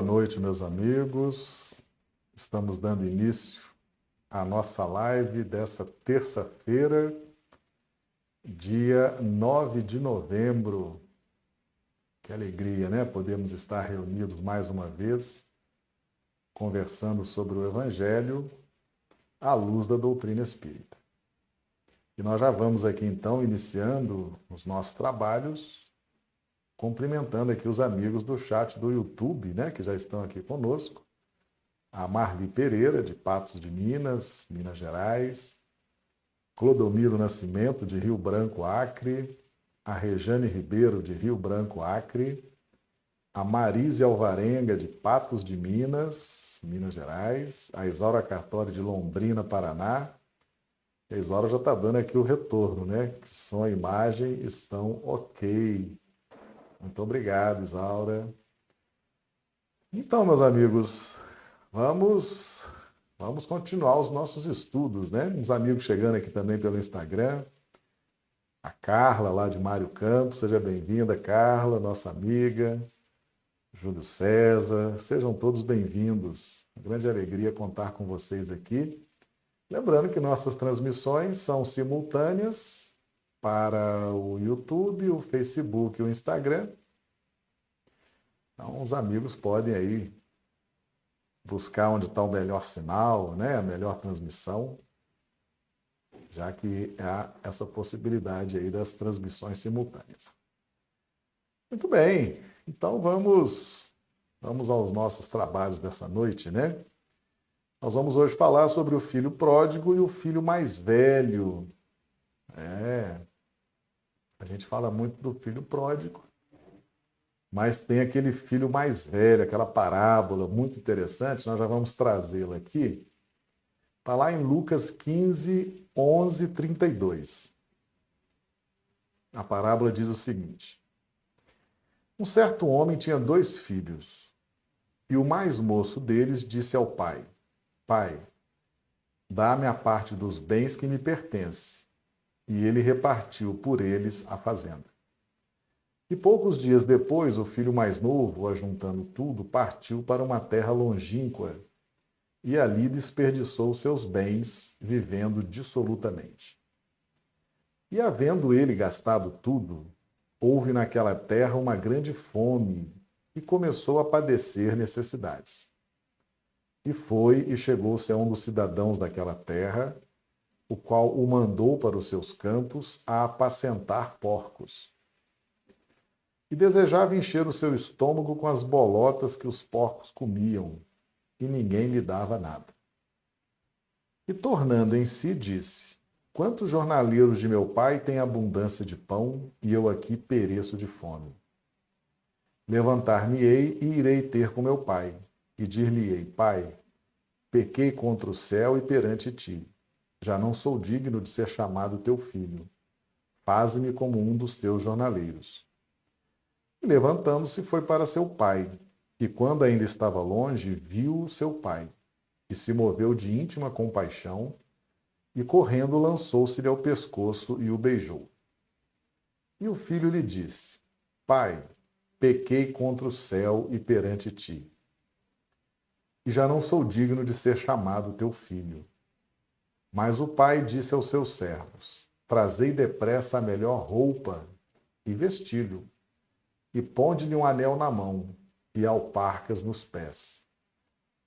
Boa noite, meus amigos. Estamos dando início à nossa live dessa terça-feira, dia 9 de novembro. Que alegria, né? Podemos estar reunidos mais uma vez, conversando sobre o Evangelho à luz da doutrina espírita. E nós já vamos aqui então iniciando os nossos trabalhos cumprimentando aqui os amigos do chat do YouTube, né, que já estão aqui conosco. A Marli Pereira, de Patos de Minas, Minas Gerais. Clodomiro Nascimento, de Rio Branco, Acre. A Rejane Ribeiro, de Rio Branco, Acre. A Marise Alvarenga, de Patos de Minas, Minas Gerais. A Isaura Cartori, de Londrina, Paraná. A Isaura já está dando aqui o retorno, né? Som e imagem estão ok. Muito obrigado, Isaura. Então, meus amigos, vamos vamos continuar os nossos estudos, né? Uns amigos chegando aqui também pelo Instagram. A Carla, lá de Mário Campos, seja bem-vinda, Carla, nossa amiga. Júlio César, sejam todos bem-vindos. Grande alegria contar com vocês aqui. Lembrando que nossas transmissões são simultâneas para o YouTube, o Facebook e o Instagram. Então, os amigos podem aí buscar onde está o melhor sinal, né? a melhor transmissão, já que há essa possibilidade aí das transmissões simultâneas. Muito bem, então vamos, vamos aos nossos trabalhos dessa noite, né? Nós vamos hoje falar sobre o filho pródigo e o filho mais velho. É, a gente fala muito do filho pródigo, mas tem aquele filho mais velho, aquela parábola muito interessante, nós já vamos trazê-la aqui. Está lá em Lucas 15, 11, 32. A parábola diz o seguinte: Um certo homem tinha dois filhos, e o mais moço deles disse ao pai: Pai, dá-me a parte dos bens que me pertence e ele repartiu por eles a fazenda. E poucos dias depois, o filho mais novo, ajuntando tudo, partiu para uma terra longínqua e ali desperdiçou seus bens, vivendo dissolutamente. E havendo ele gastado tudo, houve naquela terra uma grande fome e começou a padecer necessidades. E foi e chegou-se a um dos cidadãos daquela terra, o qual o mandou para os seus campos a apacentar porcos. E desejava encher o seu estômago com as bolotas que os porcos comiam, e ninguém lhe dava nada. E tornando em si, disse: Quantos jornaleiros de meu pai têm abundância de pão, e eu aqui pereço de fome? Levantar-me-ei e irei ter com meu pai, e dir-lhe-ei: Pai, pequei contra o céu e perante ti já não sou digno de ser chamado teu filho. Faze-me como um dos teus jornaleiros. E levantando-se, foi para seu pai. E quando ainda estava longe, viu seu pai. E se moveu de íntima compaixão, e correndo lançou-se-lhe ao pescoço e o beijou. E o filho lhe disse: Pai, pequei contra o céu e perante ti. E já não sou digno de ser chamado teu filho. Mas o pai disse aos seus servos: Trazei depressa a melhor roupa e vestilho, e ponde-lhe um anel na mão e alparcas nos pés.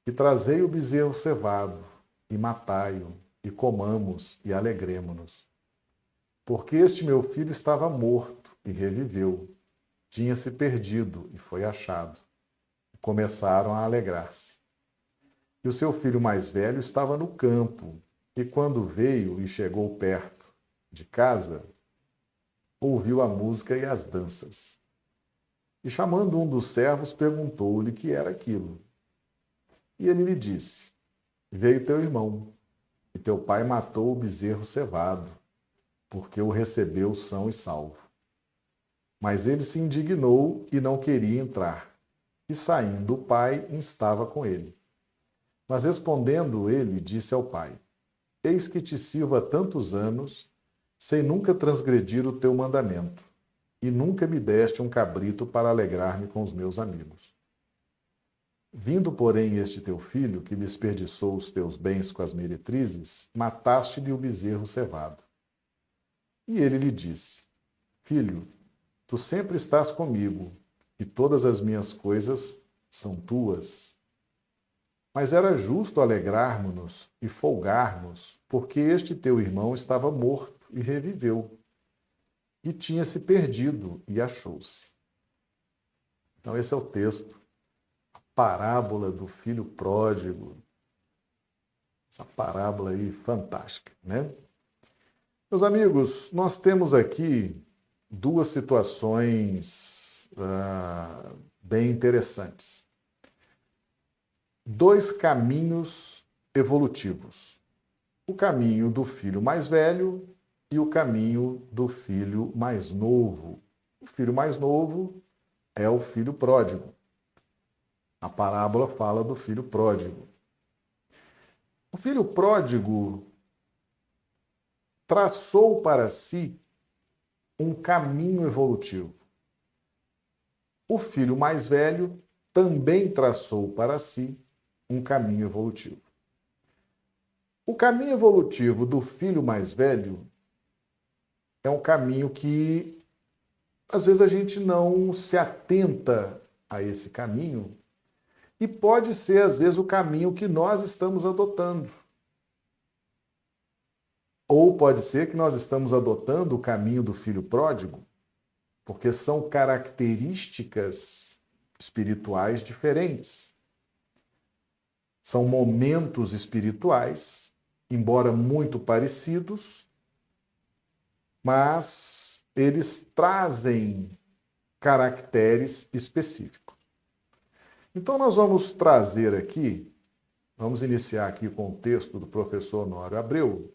E trazei o bezerro cevado, e matai-o, e comamos e alegremo-nos. Porque este meu filho estava morto e reviveu, tinha se perdido e foi achado. Começaram a alegrar-se. E o seu filho mais velho estava no campo, e quando veio e chegou perto de casa, ouviu a música e as danças. E chamando um dos servos, perguntou-lhe que era aquilo. E ele lhe disse: Veio teu irmão, e teu pai matou o bezerro cevado, porque o recebeu são e salvo. Mas ele se indignou e não queria entrar. E saindo o pai, estava com ele. Mas respondendo ele, disse ao pai: Eis que te sirvo há tantos anos, sem nunca transgredir o teu mandamento, e nunca me deste um cabrito para alegrar-me com os meus amigos. Vindo, porém, este teu filho, que desperdiçou os teus bens com as meretrizes, mataste-lhe o bezerro cevado. E ele lhe disse: Filho, tu sempre estás comigo, e todas as minhas coisas são tuas. Mas era justo alegrarmos-nos e folgarmos, porque este teu irmão estava morto e reviveu, e tinha se perdido e achou-se. Então, esse é o texto parábola do filho pródigo. Essa parábola aí fantástica, né? Meus amigos, nós temos aqui duas situações uh, bem interessantes. Dois caminhos evolutivos. O caminho do filho mais velho e o caminho do filho mais novo. O filho mais novo é o filho pródigo. A parábola fala do filho pródigo. O filho pródigo traçou para si um caminho evolutivo. O filho mais velho também traçou para si um caminho evolutivo. O caminho evolutivo do filho mais velho é um caminho que às vezes a gente não se atenta a esse caminho e pode ser, às vezes, o caminho que nós estamos adotando. Ou pode ser que nós estamos adotando o caminho do filho pródigo, porque são características espirituais diferentes. São momentos espirituais, embora muito parecidos, mas eles trazem caracteres específicos. Então, nós vamos trazer aqui, vamos iniciar aqui com o texto do professor Honório Abreu.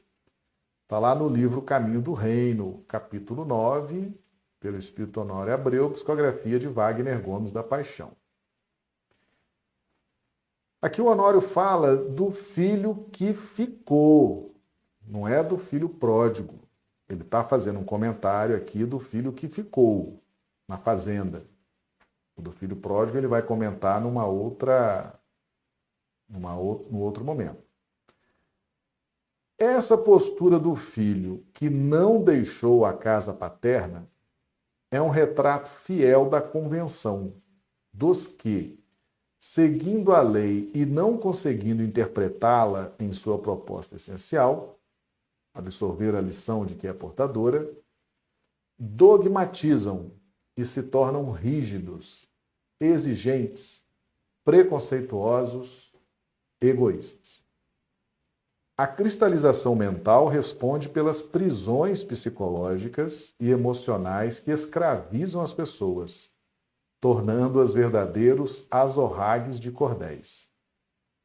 Está lá no livro Caminho do Reino, capítulo 9, pelo Espírito Honório Abreu, psicografia de Wagner Gomes da Paixão. Aqui o Honório fala do filho que ficou, não é do filho pródigo. Ele está fazendo um comentário aqui do filho que ficou na fazenda. O do filho pródigo ele vai comentar numa outra, numa, no outro momento. Essa postura do filho que não deixou a casa paterna é um retrato fiel da convenção dos que, seguindo a lei e não conseguindo interpretá-la em sua proposta essencial, absorver a lição de que é portadora, dogmatizam e se tornam rígidos exigentes, preconceituosos, egoístas. A cristalização mental responde pelas prisões psicológicas e emocionais que escravizam as pessoas, tornando-as verdadeiros azorragues de cordéis.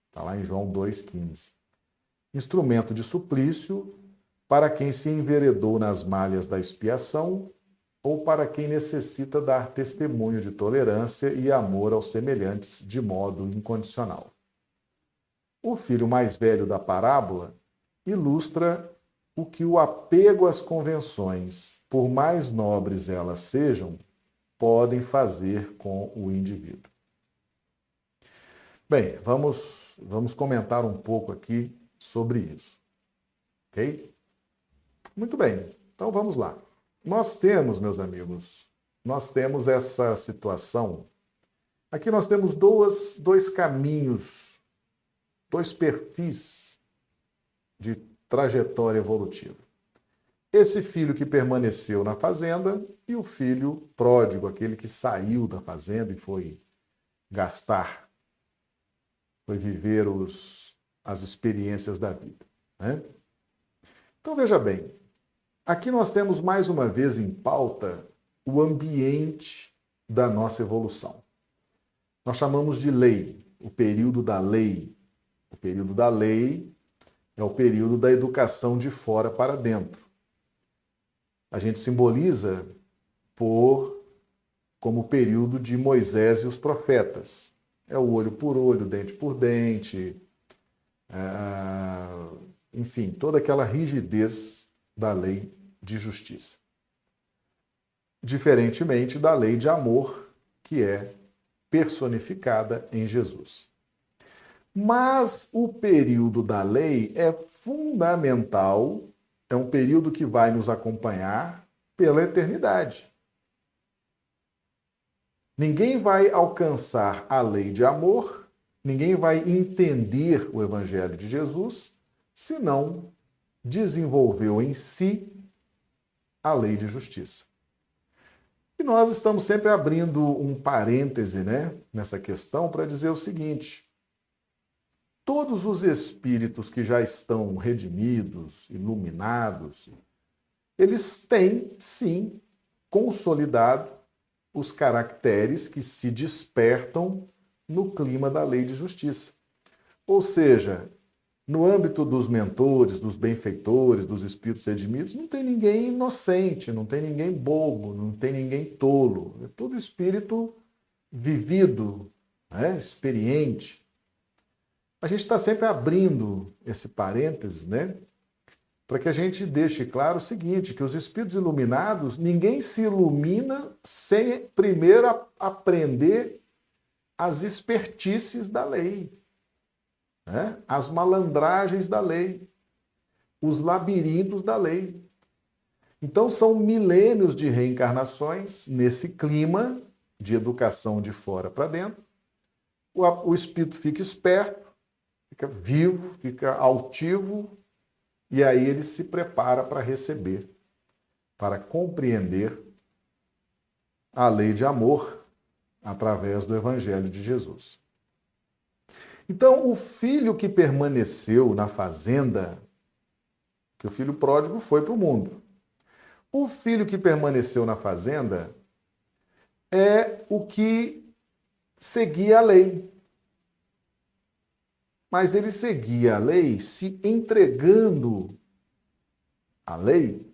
Está lá em João 2,15. Instrumento de suplício para quem se enveredou nas malhas da expiação ou para quem necessita dar testemunho de tolerância e amor aos semelhantes de modo incondicional. O filho mais velho da parábola ilustra o que o apego às convenções, por mais nobres elas sejam, podem fazer com o indivíduo. Bem, vamos, vamos comentar um pouco aqui sobre isso. Ok? Muito bem, então vamos lá. Nós temos, meus amigos, nós temos essa situação. Aqui nós temos duas, dois caminhos, dois perfis de trajetória evolutiva. Esse filho que permaneceu na fazenda e o filho pródigo, aquele que saiu da fazenda e foi gastar, foi viver os, as experiências da vida. Né? Então veja bem, Aqui nós temos mais uma vez em pauta o ambiente da nossa evolução. Nós chamamos de lei, o período da lei. O período da lei é o período da educação de fora para dentro. A gente simboliza por como o período de Moisés e os profetas. É o olho por olho, dente por dente, é, enfim, toda aquela rigidez da lei de justiça. Diferentemente da lei de amor, que é personificada em Jesus. Mas o período da lei é fundamental, é um período que vai nos acompanhar pela eternidade. Ninguém vai alcançar a lei de amor, ninguém vai entender o Evangelho de Jesus se não desenvolveu em si a lei de justiça. E nós estamos sempre abrindo um parêntese né, nessa questão para dizer o seguinte: todos os espíritos que já estão redimidos, iluminados, eles têm, sim, consolidado os caracteres que se despertam no clima da lei de justiça. Ou seja, no âmbito dos mentores, dos benfeitores, dos espíritos redimidos, não tem ninguém inocente, não tem ninguém bobo, não tem ninguém tolo. É tudo espírito vivido, né? experiente. A gente está sempre abrindo esse parênteses, né? Para que a gente deixe claro o seguinte: que os espíritos iluminados, ninguém se ilumina sem primeiro aprender as expertices da lei né? as malandragens da lei, os labirintos da lei. Então, são milênios de reencarnações nesse clima de educação de fora para dentro. O, o espírito fica esperto, fica vivo, fica altivo, e aí ele se prepara para receber, para compreender a lei de amor através do Evangelho de Jesus. Então, o filho que permaneceu na fazenda, que o filho pródigo foi para o mundo. O filho que permaneceu na fazenda é o que seguia a lei. Mas ele seguia a lei se entregando a lei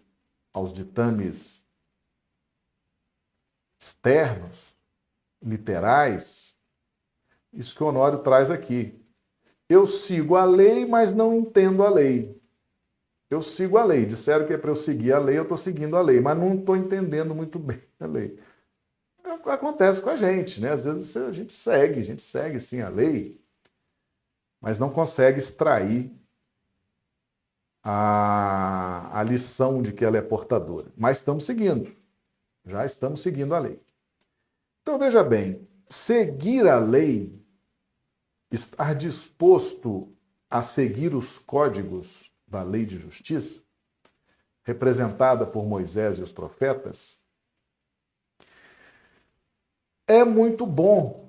aos ditames externos, literais, isso que o Honório traz aqui. Eu sigo a lei, mas não entendo a lei. Eu sigo a lei. Disseram que é para eu seguir a lei, eu estou seguindo a lei, mas não estou entendendo muito bem a lei. Acontece com a gente, né? Às vezes a gente segue, a gente segue sim a lei, mas não consegue extrair a, a lição de que ela é portadora. Mas estamos seguindo, já estamos seguindo a lei. Então veja bem, seguir a lei estar disposto a seguir os códigos da lei de justiça, representada por Moisés e os profetas, é muito bom,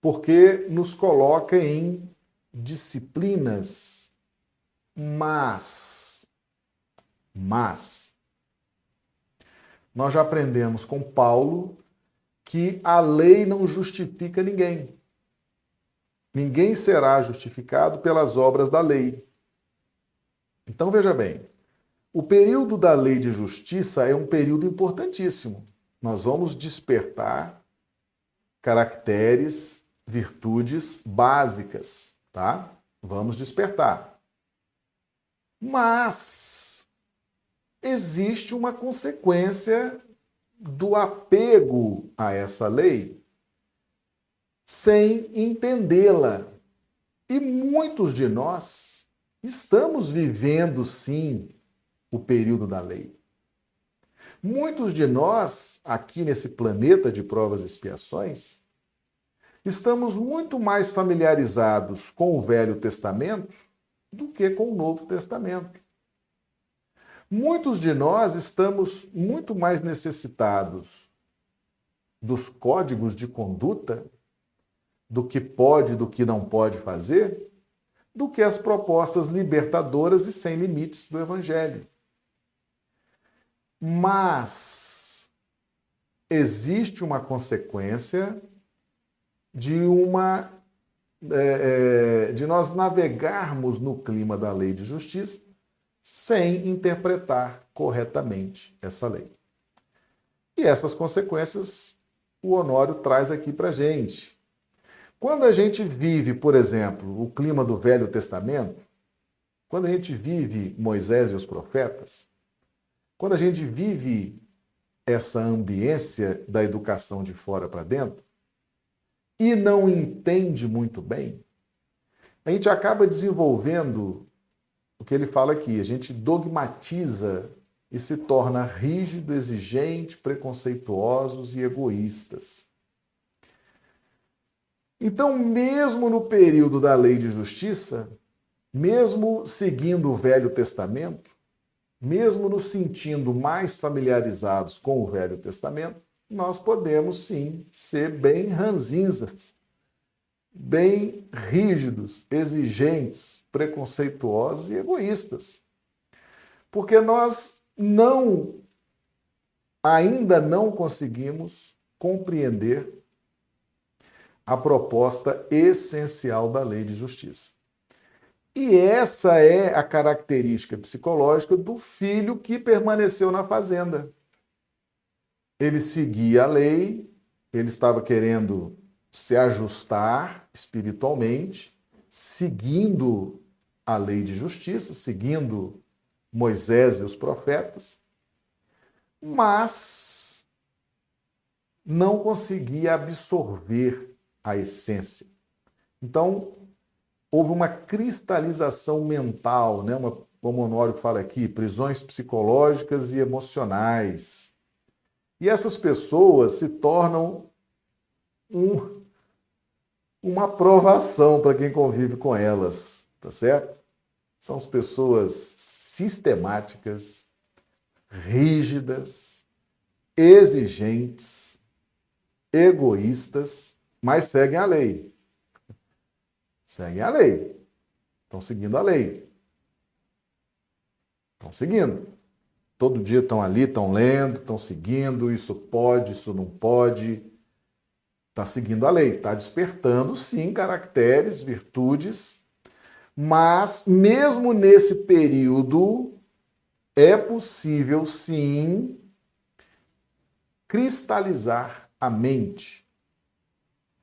porque nos coloca em disciplinas, mas, mas, nós já aprendemos com Paulo que a lei não justifica ninguém. Ninguém será justificado pelas obras da lei. Então veja bem, o período da lei de justiça é um período importantíssimo. Nós vamos despertar caracteres, virtudes básicas, tá? Vamos despertar. Mas existe uma consequência do apego a essa lei sem entendê-la. E muitos de nós estamos vivendo, sim, o período da lei. Muitos de nós, aqui nesse planeta de provas e expiações, estamos muito mais familiarizados com o Velho Testamento do que com o Novo Testamento. Muitos de nós estamos muito mais necessitados dos códigos de conduta do que pode, do que não pode fazer, do que as propostas libertadoras e sem limites do Evangelho. Mas existe uma consequência de uma é, é, de nós navegarmos no clima da lei de justiça sem interpretar corretamente essa lei. E essas consequências o Honório traz aqui para gente. Quando a gente vive, por exemplo, o clima do Velho Testamento, quando a gente vive Moisés e os profetas, quando a gente vive essa ambiência da educação de fora para dentro, e não entende muito bem, a gente acaba desenvolvendo o que ele fala aqui, a gente dogmatiza e se torna rígido, exigente, preconceituosos e egoístas. Então, mesmo no período da lei de justiça, mesmo seguindo o Velho Testamento, mesmo nos sentindo mais familiarizados com o Velho Testamento, nós podemos sim ser bem ranzinzas, bem rígidos, exigentes, preconceituosos e egoístas. Porque nós não ainda não conseguimos compreender a proposta essencial da lei de justiça. E essa é a característica psicológica do filho que permaneceu na fazenda. Ele seguia a lei, ele estava querendo se ajustar espiritualmente, seguindo a lei de justiça, seguindo Moisés e os profetas, mas não conseguia absorver a essência. Então, houve uma cristalização mental, né? uma, como o Honório fala aqui, prisões psicológicas e emocionais. E essas pessoas se tornam um, uma aprovação para quem convive com elas, tá certo? São as pessoas sistemáticas, rígidas, exigentes, egoístas, mas seguem a lei. Seguem a lei. Estão seguindo a lei. Estão seguindo. Todo dia estão ali, estão lendo, estão seguindo. Isso pode, isso não pode. Está seguindo a lei. Está despertando, sim, caracteres, virtudes. Mas, mesmo nesse período, é possível, sim, cristalizar a mente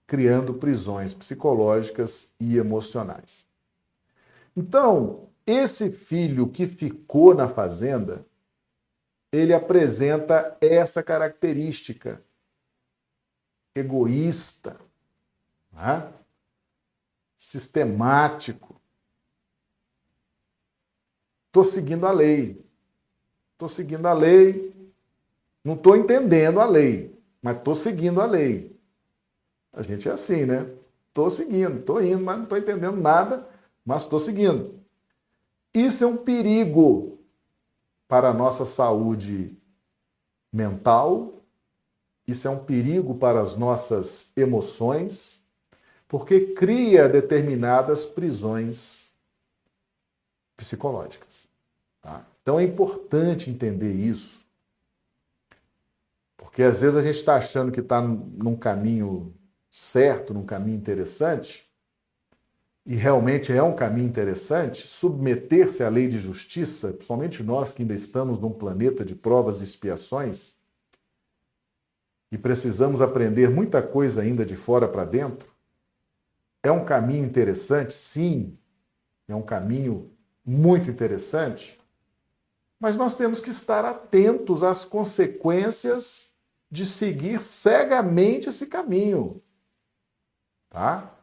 criando prisões psicológicas e emocionais. Então, esse filho que ficou na fazenda, ele apresenta essa característica egoísta, né? sistemático. Estou seguindo a lei. Estou seguindo a lei. Não estou entendendo a lei, mas estou seguindo a lei. A gente é assim, né? Estou seguindo, estou indo, mas não estou entendendo nada, mas estou seguindo. Isso é um perigo para a nossa saúde mental, isso é um perigo para as nossas emoções, porque cria determinadas prisões psicológicas. Tá? Então é importante entender isso, porque às vezes a gente está achando que está num caminho certo, num caminho interessante, e realmente é um caminho interessante, submeter-se à lei de justiça, principalmente nós que ainda estamos num planeta de provas e expiações, e precisamos aprender muita coisa ainda de fora para dentro, é um caminho interessante, sim, é um caminho muito interessante, mas nós temos que estar atentos às consequências de seguir cegamente esse caminho. Tá?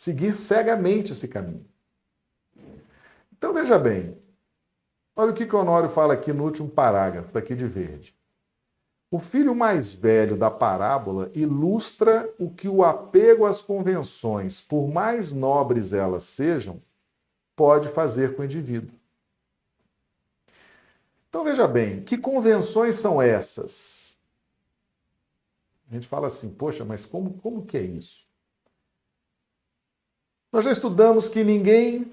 Seguir cegamente esse caminho. Então veja bem, olha o que, que Honório fala aqui no último parágrafo, aqui de verde. O filho mais velho da parábola ilustra o que o apego às convenções, por mais nobres elas sejam, pode fazer com o indivíduo. Então veja bem, que convenções são essas? A gente fala assim, poxa, mas como, como que é isso? Nós já estudamos que ninguém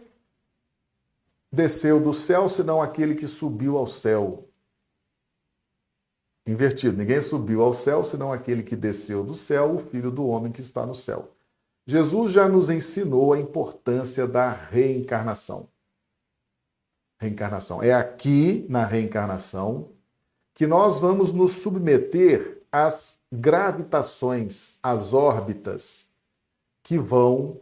desceu do céu senão aquele que subiu ao céu. Invertido, ninguém subiu ao céu senão aquele que desceu do céu, o filho do homem que está no céu. Jesus já nos ensinou a importância da reencarnação. Reencarnação. É aqui na reencarnação que nós vamos nos submeter as gravitações, as órbitas, que vão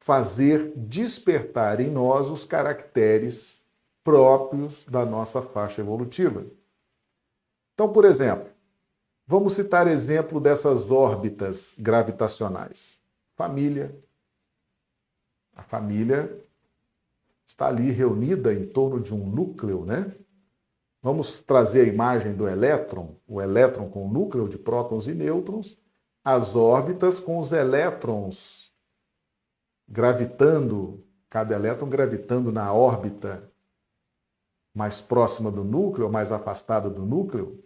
fazer despertar em nós os caracteres próprios da nossa faixa evolutiva. Então, por exemplo, Vamos citar exemplo dessas órbitas gravitacionais. Família. A família está ali reunida em torno de um núcleo, né? Vamos trazer a imagem do elétron, o elétron com o núcleo de prótons e nêutrons, as órbitas com os elétrons gravitando, cada elétron gravitando na órbita mais próxima do núcleo, mais afastada do núcleo,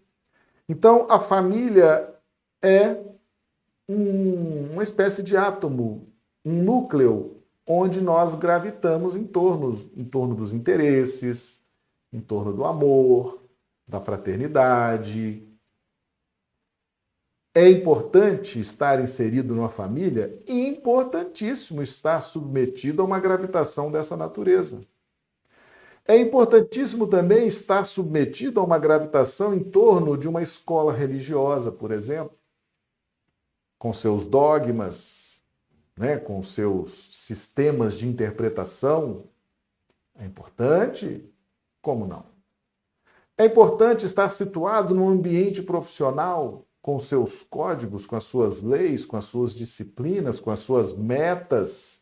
então, a família é um, uma espécie de átomo, um núcleo onde nós gravitamos em torno, em torno dos interesses, em torno do amor, da fraternidade. É importante estar inserido numa família e importantíssimo estar submetido a uma gravitação dessa natureza. É importantíssimo também estar submetido a uma gravitação em torno de uma escola religiosa, por exemplo, com seus dogmas, né, com seus sistemas de interpretação. É importante? Como não? É importante estar situado num ambiente profissional com seus códigos, com as suas leis, com as suas disciplinas, com as suas metas.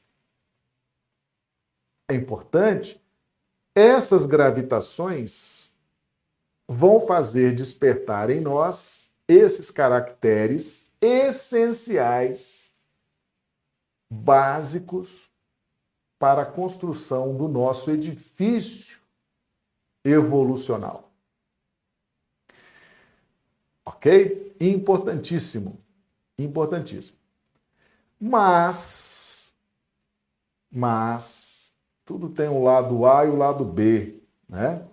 É importante essas gravitações vão fazer despertar em nós esses caracteres essenciais, básicos, para a construção do nosso edifício evolucional. Ok? Importantíssimo. Importantíssimo. Mas, mas, tudo tem um lado A e o um lado B, né?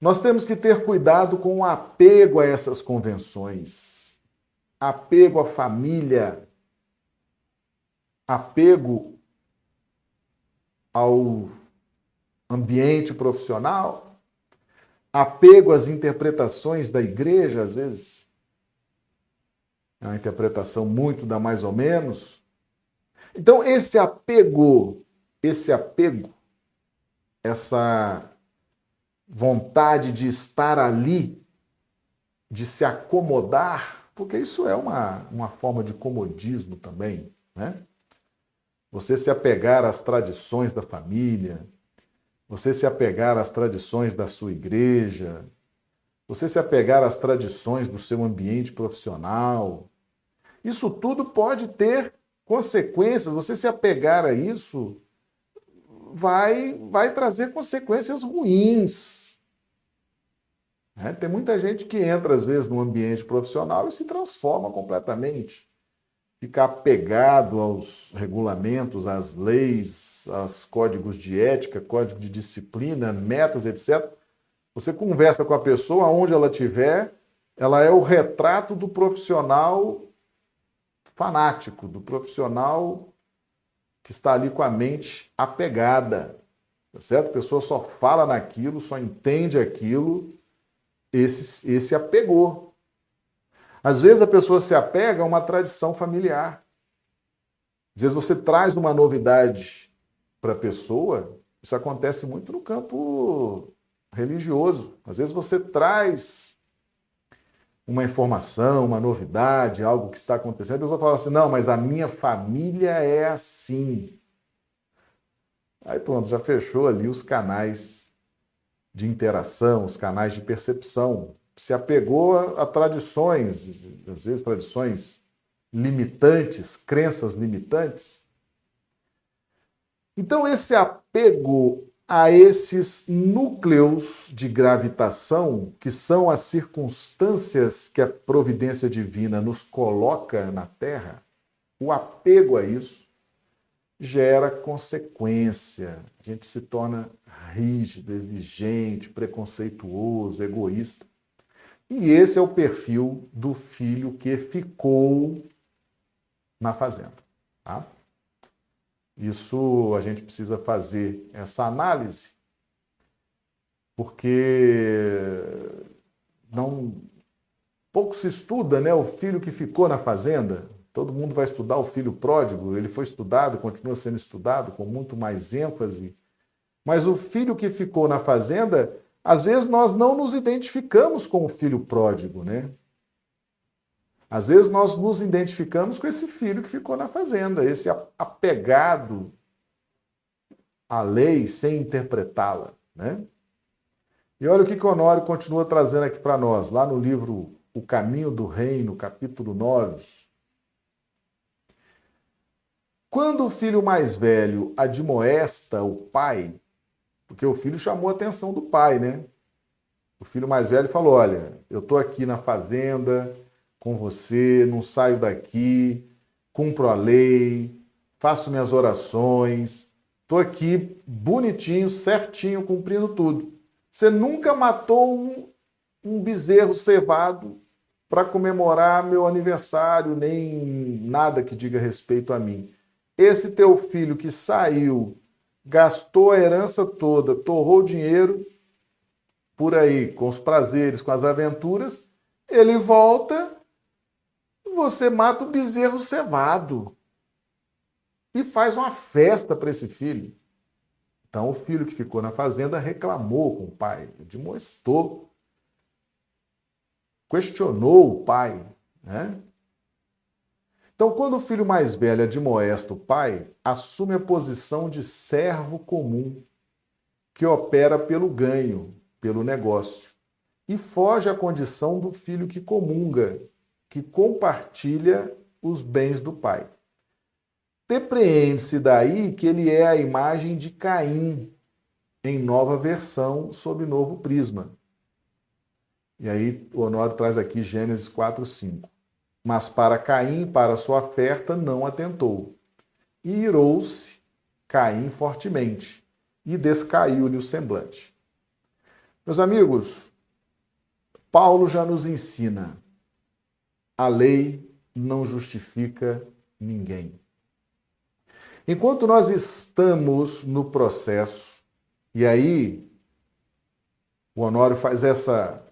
Nós temos que ter cuidado com o apego a essas convenções, apego à família, apego ao ambiente profissional, apego às interpretações da igreja, às vezes. É uma interpretação muito da mais ou menos. Então, esse apego esse apego, essa vontade de estar ali, de se acomodar, porque isso é uma, uma forma de comodismo também, né? Você se apegar às tradições da família, você se apegar às tradições da sua igreja, você se apegar às tradições do seu ambiente profissional. Isso tudo pode ter consequências. Você se apegar a isso vai, vai trazer consequências ruins. É, tem muita gente que entra, às vezes, no ambiente profissional e se transforma completamente. Fica apegado aos regulamentos, às leis, aos códigos de ética, código de disciplina, metas, etc. Você conversa com a pessoa, onde ela estiver, ela é o retrato do profissional fanático, do profissional que está ali com a mente apegada, tá certo? A pessoa só fala naquilo, só entende aquilo, esse, esse apegou. Às vezes a pessoa se apega a uma tradição familiar. Às vezes você traz uma novidade para a pessoa, isso acontece muito no campo religioso. Às vezes você traz uma informação, uma novidade, algo que está acontecendo, a pessoa fala assim: não, mas a minha família é assim. Aí pronto, já fechou ali os canais de interação, os canais de percepção. Se apegou a, a tradições, às vezes tradições limitantes, crenças limitantes. Então, esse apego a esses núcleos de gravitação, que são as circunstâncias que a providência divina nos coloca na Terra, o apego a isso gera consequência. A gente se torna rígido, exigente, preconceituoso, egoísta. E esse é o perfil do filho que ficou na fazenda. Tá? Isso a gente precisa fazer essa análise, porque não pouco se estuda, né, o filho que ficou na fazenda. Todo mundo vai estudar o filho pródigo, ele foi estudado, continua sendo estudado com muito mais ênfase. Mas o filho que ficou na fazenda, Às vezes nós não nos identificamos com o filho pródigo, né? Às vezes nós nos identificamos com esse filho que ficou na fazenda, esse apegado à lei sem interpretá-la, né? E olha o que, que Honório continua trazendo aqui para nós, lá no livro O Caminho do Reino, capítulo 9. Quando o filho mais velho admoesta o pai, porque o filho chamou a atenção do pai, né? O filho mais velho falou: Olha, eu estou aqui na fazenda com você, não saio daqui, cumpro a lei, faço minhas orações, estou aqui bonitinho, certinho, cumprindo tudo. Você nunca matou um, um bezerro cevado para comemorar meu aniversário, nem nada que diga respeito a mim. Esse teu filho que saiu, gastou a herança toda, torrou dinheiro por aí, com os prazeres, com as aventuras, ele volta, você mata o bezerro cevado e faz uma festa para esse filho. Então, o filho que ficou na fazenda reclamou com o pai, demonstrou, questionou o pai. Né? Então, quando o filho mais velho admoesta o pai, assume a posição de servo comum, que opera pelo ganho, pelo negócio, e foge à condição do filho que comunga, que compartilha os bens do pai. Depreende-se daí que ele é a imagem de Caim, em nova versão, sob novo prisma. E aí o Honório traz aqui Gênesis 4, 5. Mas para Caim, para sua oferta, não atentou. E irou-se Caim fortemente, e descaiu-lhe o semblante. Meus amigos, Paulo já nos ensina: a lei não justifica ninguém. Enquanto nós estamos no processo, e aí o Honório faz essa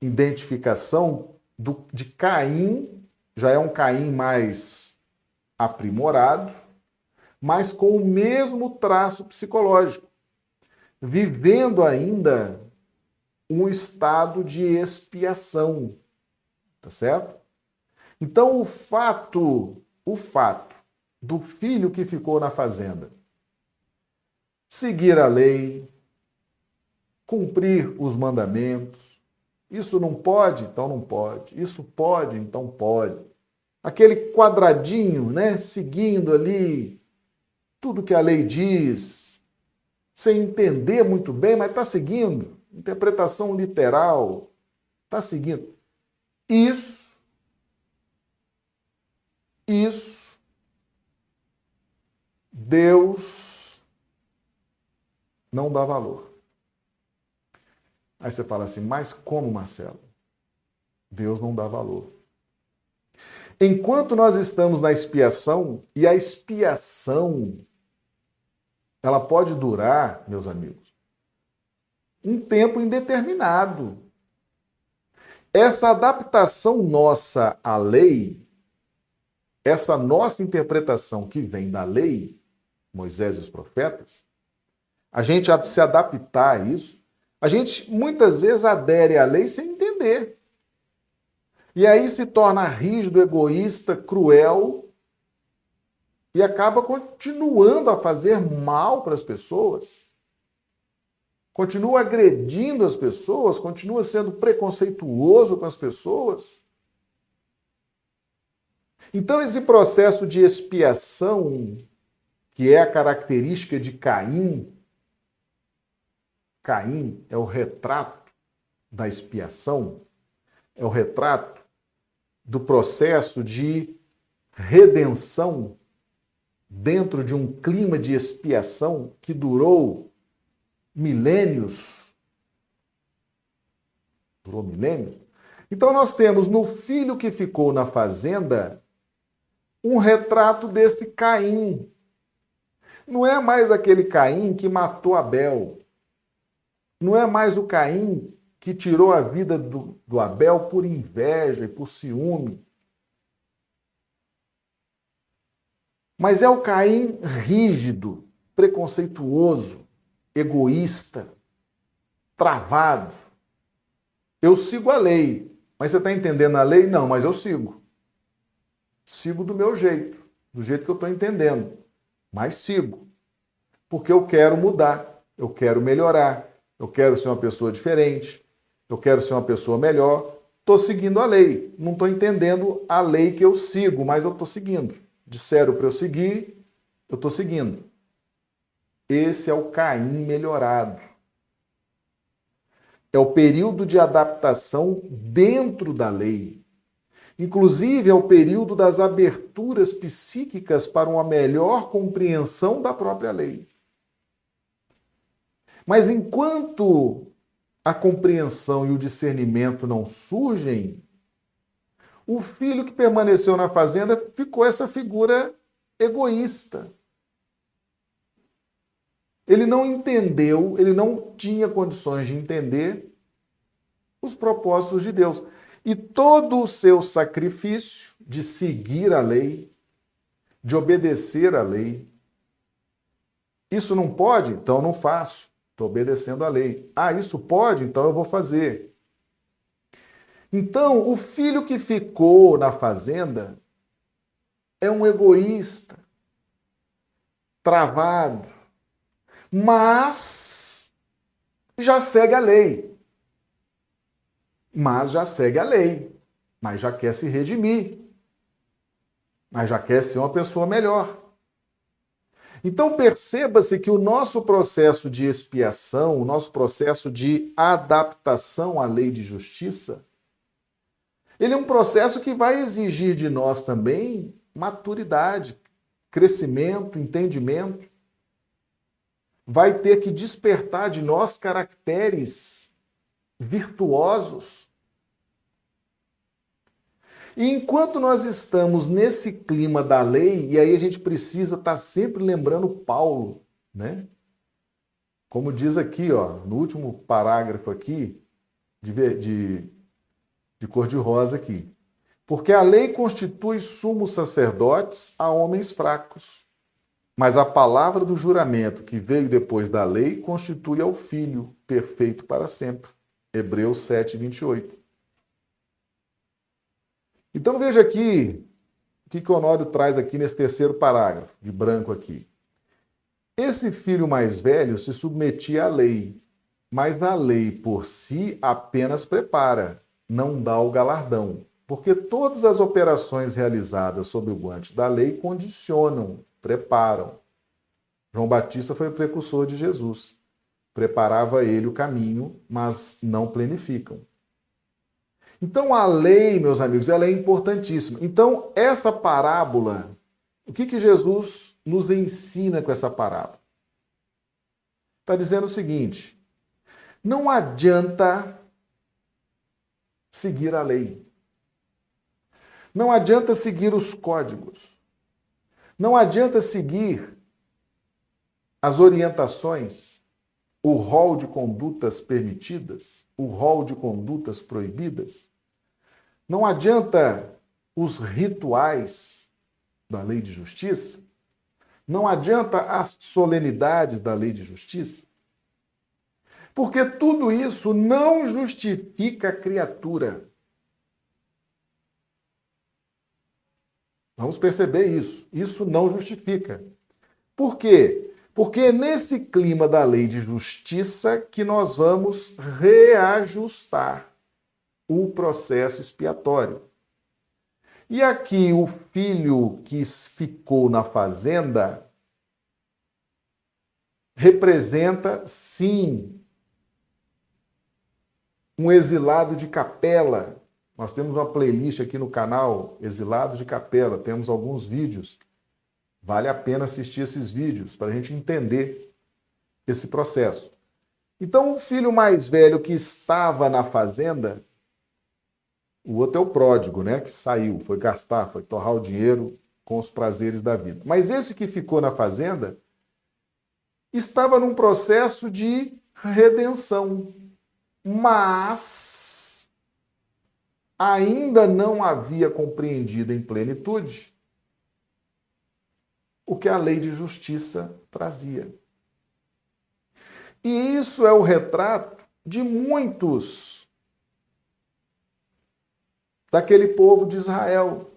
identificação do, de Caim, já é um Caim mais aprimorado, mas com o mesmo traço psicológico, vivendo ainda um estado de expiação, tá certo? Então o fato, o fato do filho que ficou na fazenda. Seguir a lei, cumprir os mandamentos. Isso não pode, então não pode. Isso pode, então pode. Aquele quadradinho, né, seguindo ali tudo que a lei diz, sem entender muito bem, mas está seguindo. Interpretação literal, está seguindo. Isso, isso Deus não dá valor. Aí você fala assim, mas como, Marcelo? Deus não dá valor. Enquanto nós estamos na expiação, e a expiação, ela pode durar, meus amigos, um tempo indeterminado. Essa adaptação nossa à lei, essa nossa interpretação que vem da lei, Moisés e os profetas, a gente se adaptar a isso, a gente muitas vezes adere à lei sem entender. E aí se torna rígido, egoísta, cruel e acaba continuando a fazer mal para as pessoas. Continua agredindo as pessoas, continua sendo preconceituoso com as pessoas. Então, esse processo de expiação que é a característica de Caim. Caim é o retrato da expiação, é o retrato do processo de redenção dentro de um clima de expiação que durou milênios. Durou milênios? Então nós temos no filho que ficou na fazenda um retrato desse Caim, não é mais aquele Caim que matou Abel. Não é mais o Caim que tirou a vida do, do Abel por inveja e por ciúme. Mas é o Caim rígido, preconceituoso, egoísta, travado. Eu sigo a lei, mas você está entendendo a lei? Não, mas eu sigo. Sigo do meu jeito, do jeito que eu estou entendendo, mas sigo. Porque eu quero mudar, eu quero melhorar, eu quero ser uma pessoa diferente, eu quero ser uma pessoa melhor. Estou seguindo a lei, não estou entendendo a lei que eu sigo, mas eu estou seguindo. Disseram para eu seguir, eu estou seguindo. Esse é o Caim melhorado. É o período de adaptação dentro da lei. Inclusive, é o período das aberturas psíquicas para uma melhor compreensão da própria lei. Mas enquanto a compreensão e o discernimento não surgem, o filho que permaneceu na fazenda ficou essa figura egoísta. Ele não entendeu, ele não tinha condições de entender os propósitos de Deus. E todo o seu sacrifício de seguir a lei, de obedecer a lei, isso não pode? Então não faço. Estou obedecendo a lei. Ah, isso pode? Então eu vou fazer. Então, o filho que ficou na fazenda é um egoísta, travado, mas já segue a lei. Mas já segue a lei. Mas já quer se redimir. Mas já quer ser uma pessoa melhor. Então perceba-se que o nosso processo de expiação, o nosso processo de adaptação à lei de justiça, ele é um processo que vai exigir de nós também maturidade, crescimento, entendimento. Vai ter que despertar de nós caracteres virtuosos e enquanto nós estamos nesse clima da lei, e aí a gente precisa estar tá sempre lembrando Paulo, né? Como diz aqui, ó, no último parágrafo aqui, de, de, de cor-de-rosa aqui. Porque a lei constitui sumos sacerdotes a homens fracos. Mas a palavra do juramento que veio depois da lei constitui ao Filho perfeito para sempre. Hebreus 7, 28. Então veja aqui o que, que Honório traz aqui nesse terceiro parágrafo, de branco aqui. Esse filho mais velho se submetia à lei, mas a lei por si apenas prepara, não dá o galardão, porque todas as operações realizadas sob o guante da lei condicionam, preparam. João Batista foi o precursor de Jesus. Preparava ele o caminho, mas não planificam. Então a lei, meus amigos, ela é importantíssima. Então essa parábola, o que, que Jesus nos ensina com essa parábola? Está dizendo o seguinte: não adianta seguir a lei. Não adianta seguir os códigos. Não adianta seguir as orientações, o rol de condutas permitidas, o rol de condutas proibidas. Não adianta os rituais da lei de justiça, não adianta as solenidades da lei de justiça, porque tudo isso não justifica a criatura. Vamos perceber isso. Isso não justifica. Por quê? Porque é nesse clima da lei de justiça que nós vamos reajustar o processo expiatório. E aqui o filho que ficou na fazenda representa, sim, um exilado de capela. Nós temos uma playlist aqui no canal, Exilados de Capela, temos alguns vídeos. Vale a pena assistir esses vídeos para a gente entender esse processo. Então, o filho mais velho que estava na fazenda o outro é o pródigo, né? Que saiu, foi gastar, foi torrar o dinheiro com os prazeres da vida. Mas esse que ficou na fazenda estava num processo de redenção, mas ainda não havia compreendido em plenitude o que a lei de justiça trazia. E isso é o retrato de muitos daquele povo de Israel.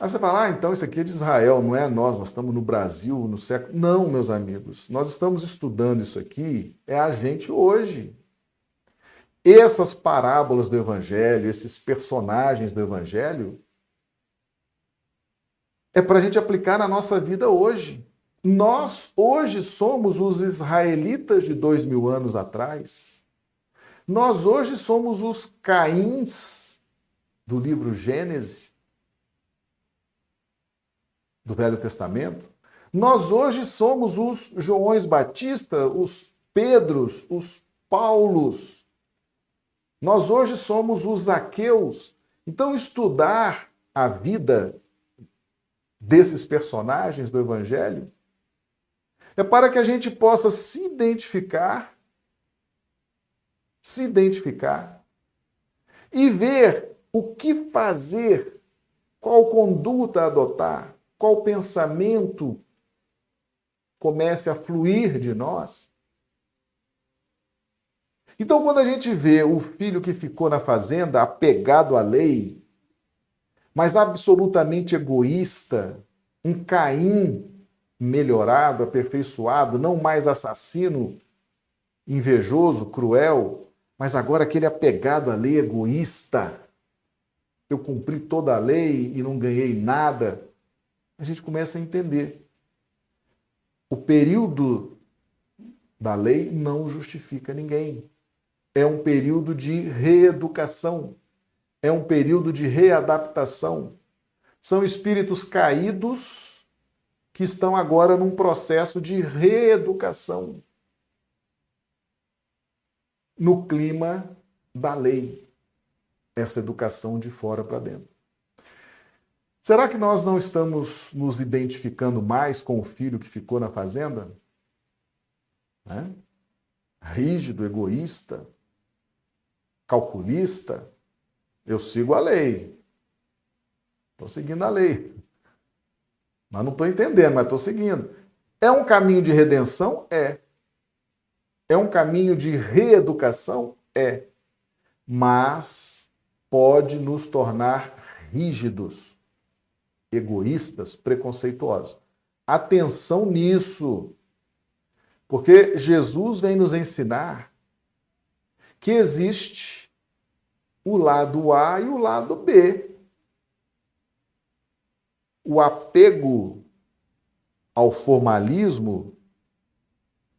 Aí você fala, ah, então isso aqui é de Israel, não é nós, nós estamos no Brasil, no século. Não, meus amigos, nós estamos estudando isso aqui, é a gente hoje. Essas parábolas do Evangelho, esses personagens do Evangelho, é para a gente aplicar na nossa vida hoje. Nós hoje somos os israelitas de dois mil anos atrás. Nós hoje somos os Caíns do livro Gênesis, do Velho Testamento. Nós hoje somos os Joões Batista, os Pedros, os Paulos. Nós hoje somos os Zaqueus. Então, estudar a vida desses personagens do Evangelho é para que a gente possa se identificar, se identificar e ver o que fazer, qual conduta adotar, qual pensamento comece a fluir de nós. Então, quando a gente vê o filho que ficou na fazenda apegado à lei, mas absolutamente egoísta, um Caim melhorado, aperfeiçoado, não mais assassino, invejoso, cruel, mas agora aquele apegado à lei egoísta. Eu cumpri toda a lei e não ganhei nada. A gente começa a entender. O período da lei não justifica ninguém. É um período de reeducação, é um período de readaptação. São espíritos caídos que estão agora num processo de reeducação no clima da lei. Essa educação de fora para dentro. Será que nós não estamos nos identificando mais com o filho que ficou na fazenda? Né? Rígido, egoísta, calculista. Eu sigo a lei. Estou seguindo a lei. Mas não estou entendendo, mas estou seguindo. É um caminho de redenção? É. É um caminho de reeducação? É. Mas pode nos tornar rígidos, egoístas, preconceituosos. Atenção nisso. Porque Jesus vem nos ensinar que existe o lado A e o lado B o apego ao formalismo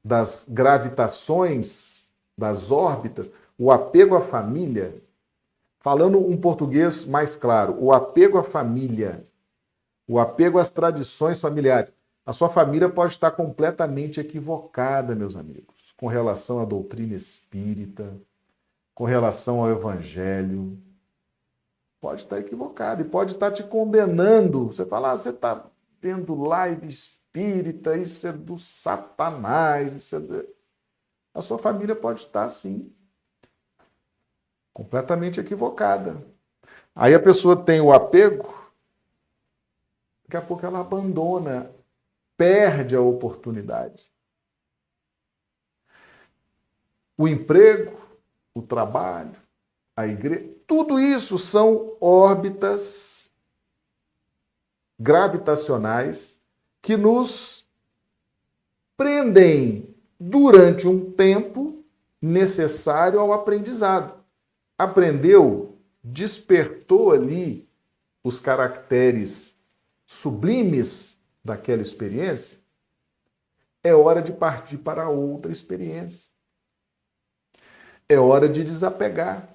das gravitações, das órbitas, o apego à família, falando um português mais claro, o apego à família, o apego às tradições familiares. A sua família pode estar completamente equivocada, meus amigos, com relação à doutrina espírita, com relação ao evangelho, pode estar equivocado e pode estar te condenando. Você fala, ah, você está vendo live espírita, isso é do satanás, isso é de... a sua família pode estar assim, completamente equivocada. Aí a pessoa tem o apego, daqui a pouco ela abandona, perde a oportunidade. O emprego, o trabalho, a igreja, tudo isso são órbitas gravitacionais que nos prendem durante um tempo necessário ao aprendizado. Aprendeu, despertou ali os caracteres sublimes daquela experiência, é hora de partir para outra experiência. É hora de desapegar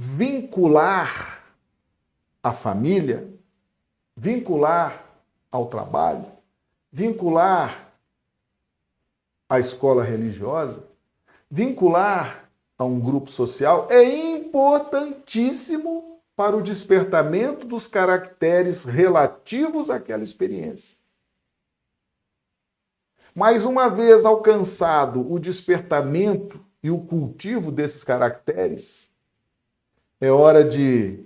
vincular a família, vincular ao trabalho, vincular à escola religiosa, vincular a um grupo social é importantíssimo para o despertamento dos caracteres relativos àquela experiência. Mas uma vez alcançado o despertamento e o cultivo desses caracteres, é hora de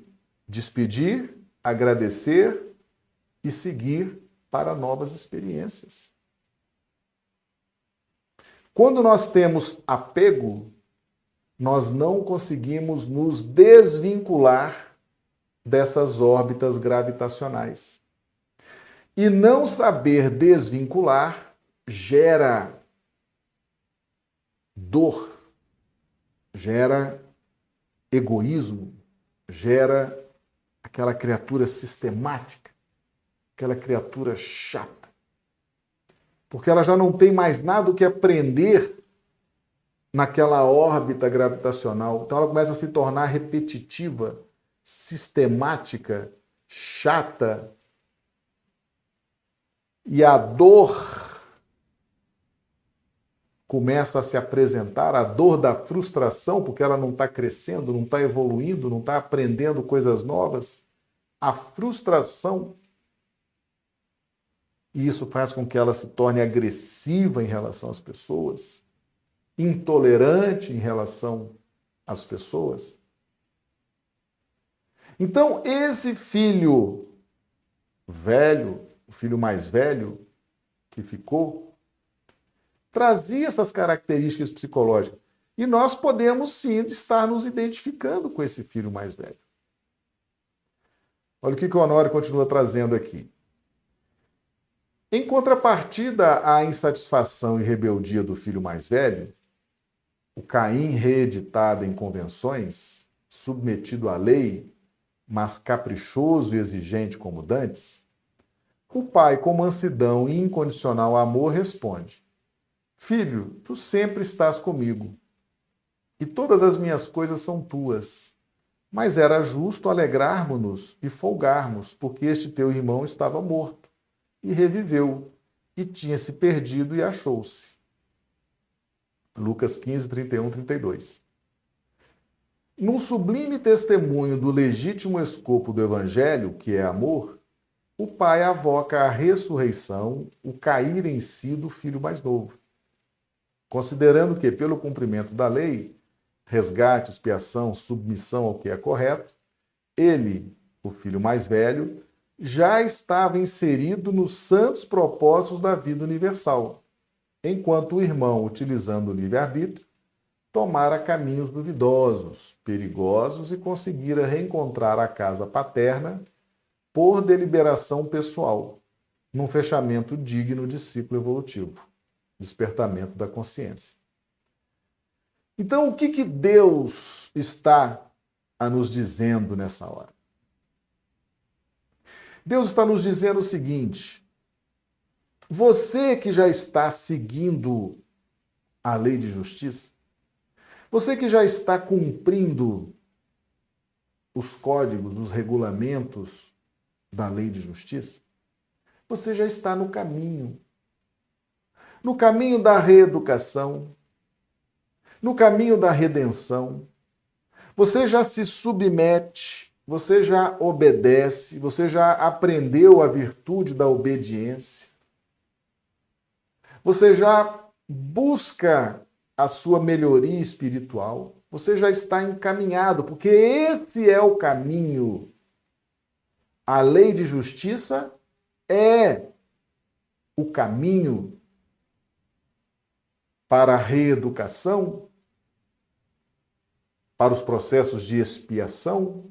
despedir, agradecer e seguir para novas experiências. Quando nós temos apego, nós não conseguimos nos desvincular dessas órbitas gravitacionais. E não saber desvincular gera dor, gera egoísmo, gera aquela criatura sistemática, aquela criatura chata. Porque ela já não tem mais nada o que aprender naquela órbita gravitacional. Então ela começa a se tornar repetitiva, sistemática, chata. E a dor começa a se apresentar, a dor da frustração, porque ela não está crescendo, não está evoluindo, não está aprendendo coisas novas. A frustração. E isso faz com que ela se torne agressiva em relação às pessoas intolerante em relação às pessoas. Então, esse filho velho, o filho mais velho que ficou, trazia essas características psicológicas. E nós podemos sim estar nos identificando com esse filho mais velho. Olha o que o Honório continua trazendo aqui. Em contrapartida à insatisfação e rebeldia do filho mais velho, o Caim reeditado em convenções, submetido à lei, mas caprichoso e exigente como dantes, o pai, com mansidão e incondicional amor, responde: Filho, tu sempre estás comigo, e todas as minhas coisas são tuas. Mas era justo alegrarmos-nos e folgarmos, porque este teu irmão estava morto e reviveu, e tinha se perdido e achou-se. Lucas 15, 31, 32. Num sublime testemunho do legítimo escopo do Evangelho, que é amor, o pai avoca a ressurreição, o cair em si do filho mais novo. Considerando que, pelo cumprimento da lei, resgate, expiação, submissão ao que é correto, ele, o filho mais velho, já estava inserido nos santos propósitos da vida universal, enquanto o irmão, utilizando o livre-arbítrio, tomara caminhos duvidosos, perigosos e conseguira reencontrar a casa paterna por deliberação pessoal, num fechamento digno de ciclo evolutivo, despertamento da consciência. Então, o que, que Deus está a nos dizendo nessa hora? Deus está nos dizendo o seguinte: você que já está seguindo a lei de justiça, você que já está cumprindo os códigos, os regulamentos da lei de justiça, você já está no caminho. No caminho da reeducação, no caminho da redenção. Você já se submete, você já obedece, você já aprendeu a virtude da obediência. Você já busca a sua melhoria espiritual, você já está encaminhado, porque esse é o caminho. A lei de justiça é o caminho para a reeducação, para os processos de expiação,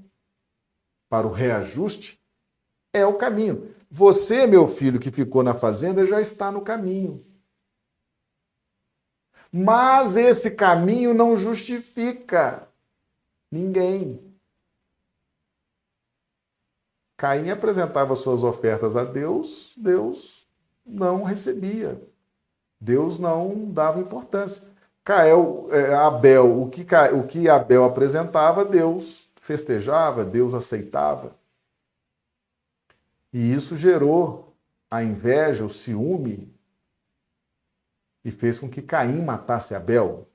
para o reajuste, é o caminho. Você, meu filho, que ficou na fazenda, já está no caminho. Mas esse caminho não justifica ninguém. Caim apresentava suas ofertas a Deus, Deus não recebia. Deus não dava importância. Cael, é, Abel, o que, o que Abel apresentava, Deus festejava, Deus aceitava. E isso gerou a inveja, o ciúme e fez com que Caim matasse Abel.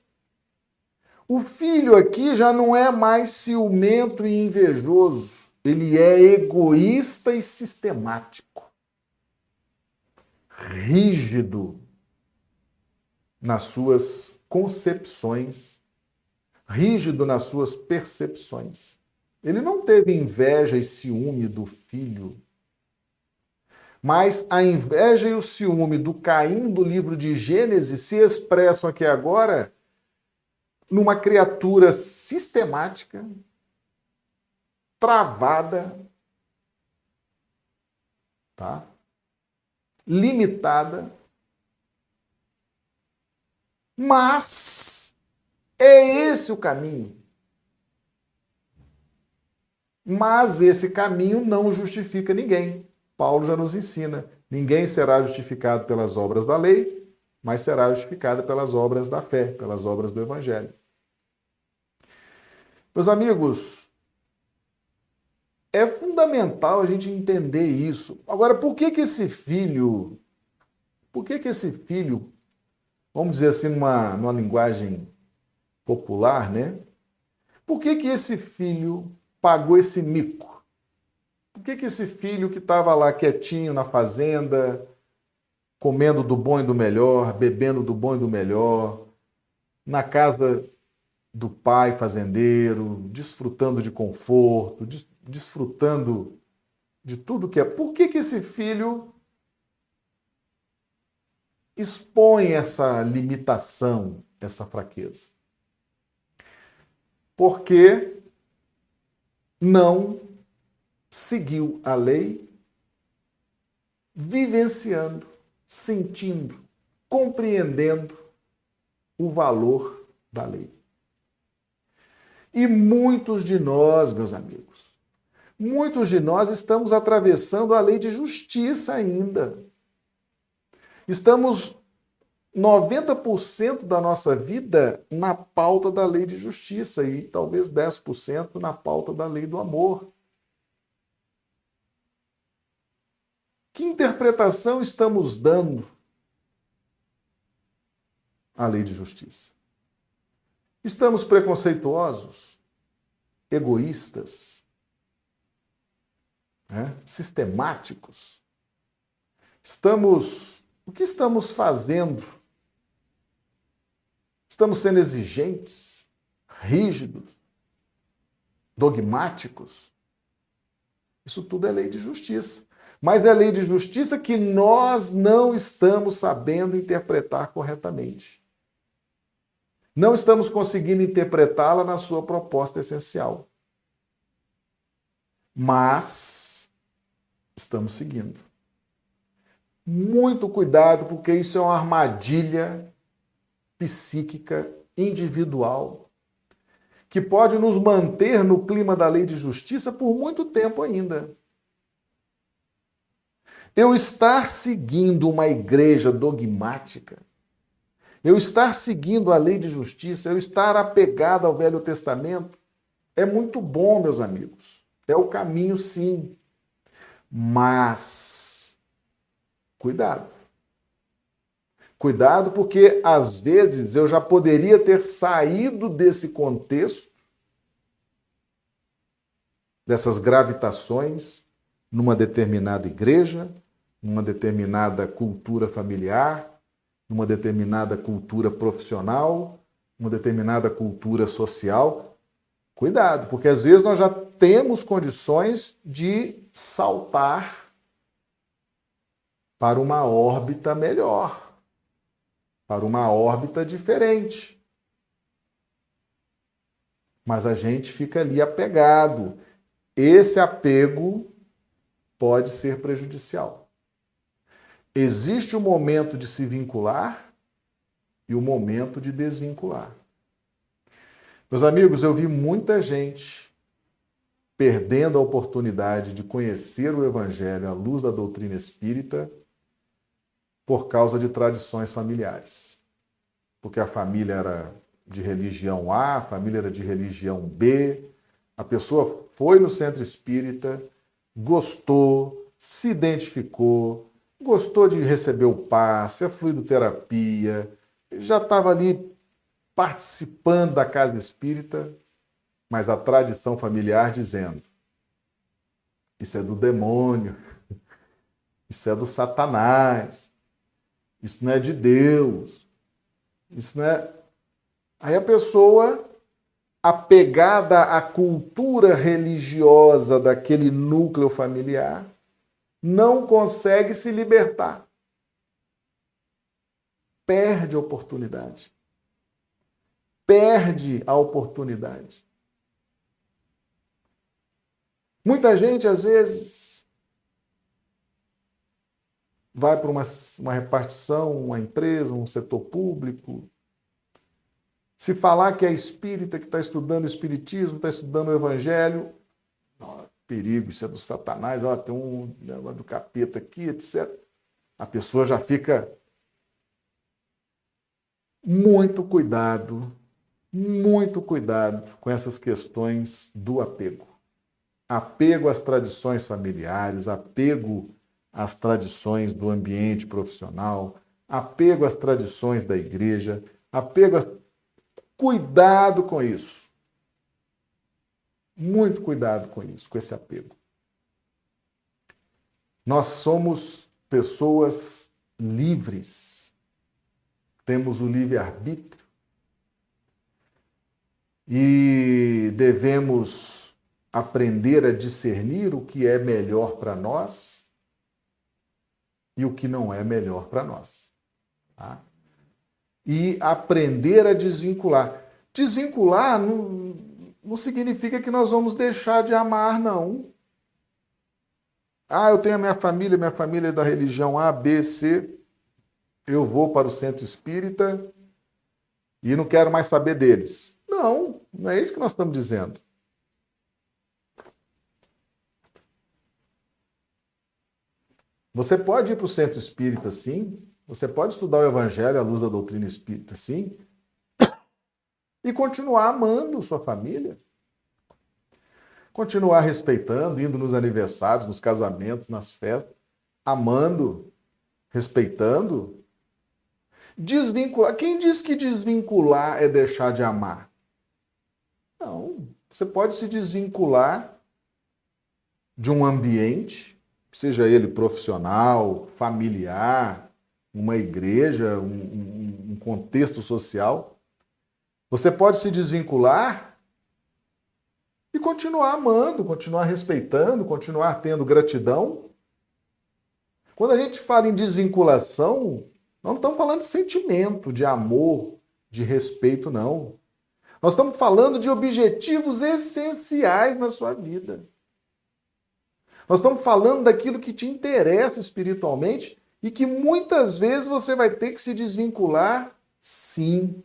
O filho aqui já não é mais ciumento e invejoso, ele é egoísta e sistemático, rígido nas suas concepções, rígido nas suas percepções. Ele não teve inveja e ciúme do filho, Mas a inveja e o ciúme do Caim do livro de Gênesis se expressam aqui agora numa criatura sistemática, travada, tá? limitada, mas é esse o caminho. Mas esse caminho não justifica ninguém. Paulo já nos ensina: ninguém será justificado pelas obras da lei, mas será justificado pelas obras da fé, pelas obras do Evangelho. Meus amigos, é fundamental a gente entender isso. Agora, por que que esse filho, por que que esse filho, vamos dizer assim, numa, numa linguagem popular, né? Por que que esse filho pagou esse mico? Que que esse filho que estava lá quietinho na fazenda, comendo do bom e do melhor, bebendo do bom e do melhor, na casa do pai fazendeiro, desfrutando de conforto, des desfrutando de tudo que é. Por que, que esse filho expõe essa limitação, essa fraqueza? Porque não seguiu a lei, vivenciando, sentindo, compreendendo o valor da lei. E muitos de nós, meus amigos, muitos de nós estamos atravessando a lei de justiça ainda. Estamos 90% da nossa vida na pauta da lei de justiça e talvez 10% na pauta da lei do amor. Que interpretação estamos dando à lei de justiça? Estamos preconceituosos, egoístas, né? sistemáticos? Estamos. O que estamos fazendo? Estamos sendo exigentes, rígidos, dogmáticos? Isso tudo é lei de justiça. Mas é lei de justiça que nós não estamos sabendo interpretar corretamente não estamos conseguindo interpretá-la na sua proposta essencial. Mas estamos seguindo. Muito cuidado, porque isso é uma armadilha psíquica individual que pode nos manter no clima da lei de justiça por muito tempo ainda. Eu estar seguindo uma igreja dogmática eu estar seguindo a lei de justiça, eu estar apegado ao Velho Testamento, é muito bom, meus amigos. É o caminho, sim. Mas, cuidado. Cuidado, porque às vezes eu já poderia ter saído desse contexto, dessas gravitações, numa determinada igreja, numa determinada cultura familiar, numa determinada cultura profissional, uma determinada cultura social. Cuidado, porque às vezes nós já temos condições de saltar para uma órbita melhor, para uma órbita diferente. Mas a gente fica ali apegado. Esse apego pode ser prejudicial. Existe o momento de se vincular e o momento de desvincular. Meus amigos, eu vi muita gente perdendo a oportunidade de conhecer o Evangelho à luz da doutrina espírita por causa de tradições familiares. Porque a família era de religião A, a família era de religião B, a pessoa foi no centro espírita, gostou, se identificou, gostou de receber o passe, a fluidoterapia, já estava ali participando da casa espírita, mas a tradição familiar dizendo: isso é do demônio, isso é do Satanás, isso não é de Deus, isso não é. Aí a pessoa, apegada à cultura religiosa daquele núcleo familiar, não consegue se libertar. Perde a oportunidade. Perde a oportunidade. Muita gente, às vezes, vai para uma, uma repartição, uma empresa, um setor público. Se falar que é espírita, que está estudando espiritismo, está estudando o evangelho, perigo, isso é do satanás, ó, tem um negócio do capeta aqui, etc. A pessoa já fica muito cuidado, muito cuidado com essas questões do apego. Apego às tradições familiares, apego às tradições do ambiente profissional, apego às tradições da igreja, apego às... Cuidado com isso. Muito cuidado com isso, com esse apego. Nós somos pessoas livres. Temos o livre-arbítrio. E devemos aprender a discernir o que é melhor para nós e o que não é melhor para nós. Tá? E aprender a desvincular. Desvincular não, não significa que nós vamos deixar de amar, não. Ah, eu tenho a minha família, minha família é da religião A, B, C. Eu vou para o centro espírita e não quero mais saber deles. Não, não é isso que nós estamos dizendo. Você pode ir para o centro espírita, sim. Você pode estudar o evangelho à luz da doutrina espírita, sim e continuar amando sua família. Continuar respeitando, indo nos aniversários, nos casamentos, nas festas, amando, respeitando. Desvincular. Quem diz que desvincular é deixar de amar? Não. Você pode se desvincular de um ambiente, seja ele profissional, familiar, uma igreja, um, um, um contexto social, você pode se desvincular e continuar amando, continuar respeitando, continuar tendo gratidão. Quando a gente fala em desvinculação, nós não estamos falando de sentimento, de amor, de respeito, não. Nós estamos falando de objetivos essenciais na sua vida. Nós estamos falando daquilo que te interessa espiritualmente e que muitas vezes você vai ter que se desvincular, sim.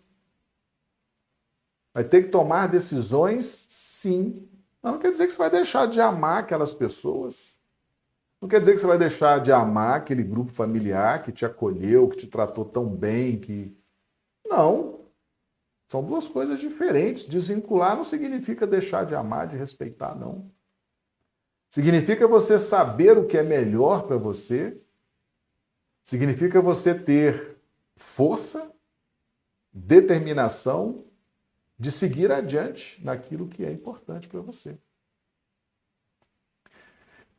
Vai ter que tomar decisões, sim. Mas não quer dizer que você vai deixar de amar aquelas pessoas. Não quer dizer que você vai deixar de amar aquele grupo familiar que te acolheu, que te tratou tão bem, que. Não. São duas coisas diferentes. Desvincular não significa deixar de amar, de respeitar, não. Significa você saber o que é melhor para você. Significa você ter força, determinação de seguir adiante naquilo que é importante para você.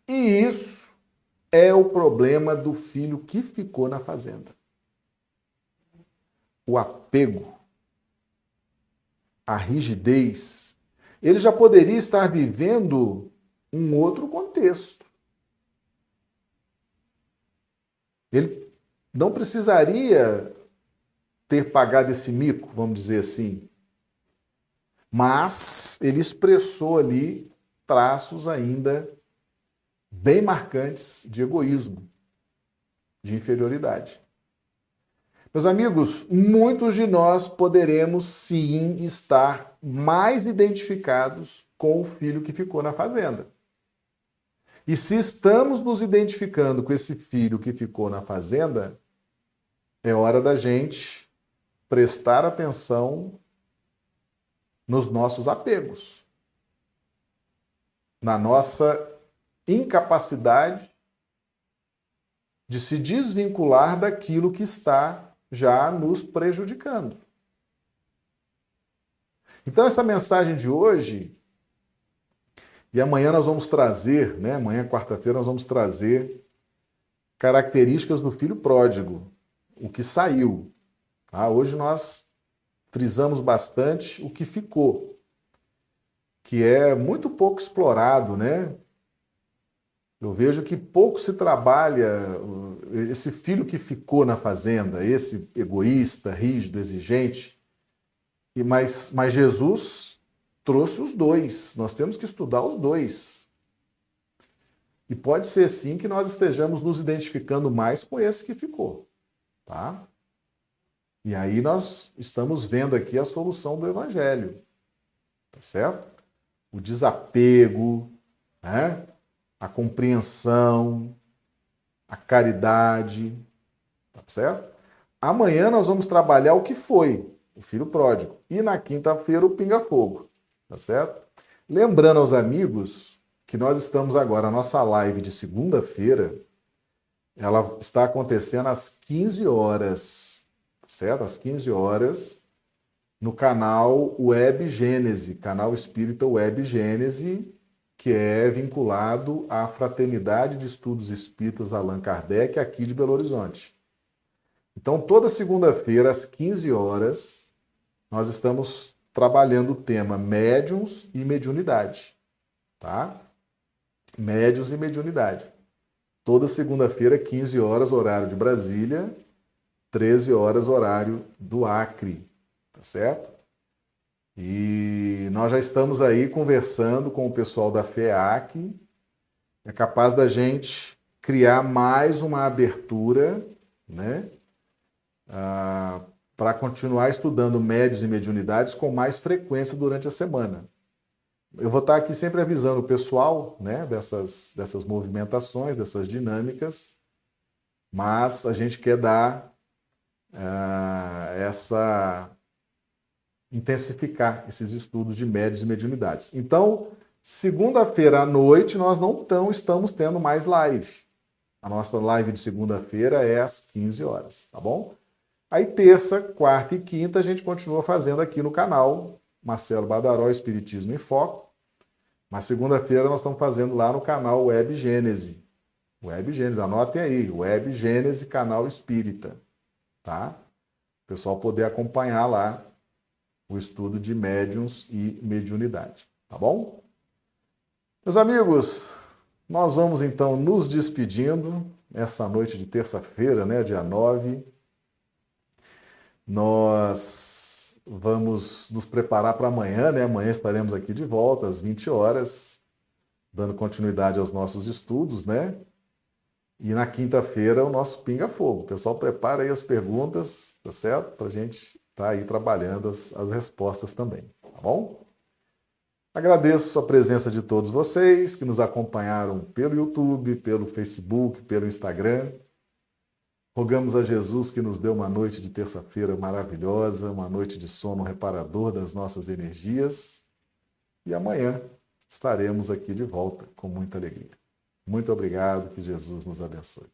E isso é o problema do filho que ficou na fazenda. O apego, a rigidez. Ele já poderia estar vivendo um outro contexto. Ele não precisaria ter pagado esse mico, vamos dizer assim, mas ele expressou ali traços ainda bem marcantes de egoísmo, de inferioridade. Meus amigos, muitos de nós poderemos sim estar mais identificados com o filho que ficou na fazenda. E se estamos nos identificando com esse filho que ficou na fazenda, é hora da gente prestar atenção nos nossos apegos, na nossa incapacidade de se desvincular daquilo que está já nos prejudicando. Então, essa mensagem de hoje, e amanhã nós vamos trazer, né? Amanhã, quarta-feira, nós vamos trazer características do filho pródigo, o que saiu. Tá? Hoje nós frisamos bastante o que ficou, que é muito pouco explorado, né? Eu vejo que pouco se trabalha esse filho que ficou na fazenda, esse egoísta, rígido, exigente. E mas, mas Jesus trouxe os dois. Nós temos que estudar os dois. E pode ser sim que nós estejamos nos identificando mais com esse que ficou, tá? E aí nós estamos vendo aqui a solução do evangelho. Tá certo? O desapego, né? a compreensão, a caridade, tá certo? Amanhã nós vamos trabalhar o que foi o filho pródigo e na quinta-feira o pinga-fogo, tá certo? Lembrando aos amigos que nós estamos agora, a nossa live de segunda-feira, ela está acontecendo às 15 horas, certo? Às 15 horas, no canal Web Gênese, canal Espírita Web Gênese, que é vinculado à Fraternidade de Estudos Espíritas Allan Kardec, aqui de Belo Horizonte. Então, toda segunda-feira, às 15 horas, nós estamos trabalhando o tema médiums e mediunidade. Tá? Médiums e mediunidade. Toda segunda-feira, 15 horas, horário de Brasília, 13 horas, horário do Acre. Tá certo? E nós já estamos aí conversando com o pessoal da FEAC. É capaz da gente criar mais uma abertura, né? Ah, para continuar estudando médios e mediunidades com mais frequência durante a semana. Eu vou estar aqui sempre avisando o pessoal né, dessas, dessas movimentações, dessas dinâmicas, mas a gente quer dar ah, essa intensificar esses estudos de médios e mediunidades. Então, segunda-feira à noite, nós não tão, estamos tendo mais live. A nossa live de segunda-feira é às 15 horas, tá bom? Aí, terça, quarta e quinta, a gente continua fazendo aqui no canal Marcelo Badaró Espiritismo em Foco. Mas segunda-feira nós estamos fazendo lá no canal Web Gênese. Web Gênese, anotem aí, Web Gênese, canal Espírita, tá? O pessoal poder acompanhar lá o estudo de médiums e mediunidade. Tá bom? Meus amigos, nós vamos então nos despedindo essa noite de terça-feira, né, dia 9. Nós vamos nos preparar para amanhã, né? Amanhã estaremos aqui de volta às 20 horas, dando continuidade aos nossos estudos, né? E na quinta-feira o nosso Pinga Fogo. O pessoal prepara aí as perguntas, tá certo? Para a gente está aí trabalhando as, as respostas também, tá bom? Agradeço a presença de todos vocês que nos acompanharam pelo YouTube, pelo Facebook, pelo Instagram. Rogamos a Jesus que nos dê uma noite de terça-feira maravilhosa, uma noite de sono reparador das nossas energias. E amanhã estaremos aqui de volta com muita alegria. Muito obrigado, que Jesus nos abençoe.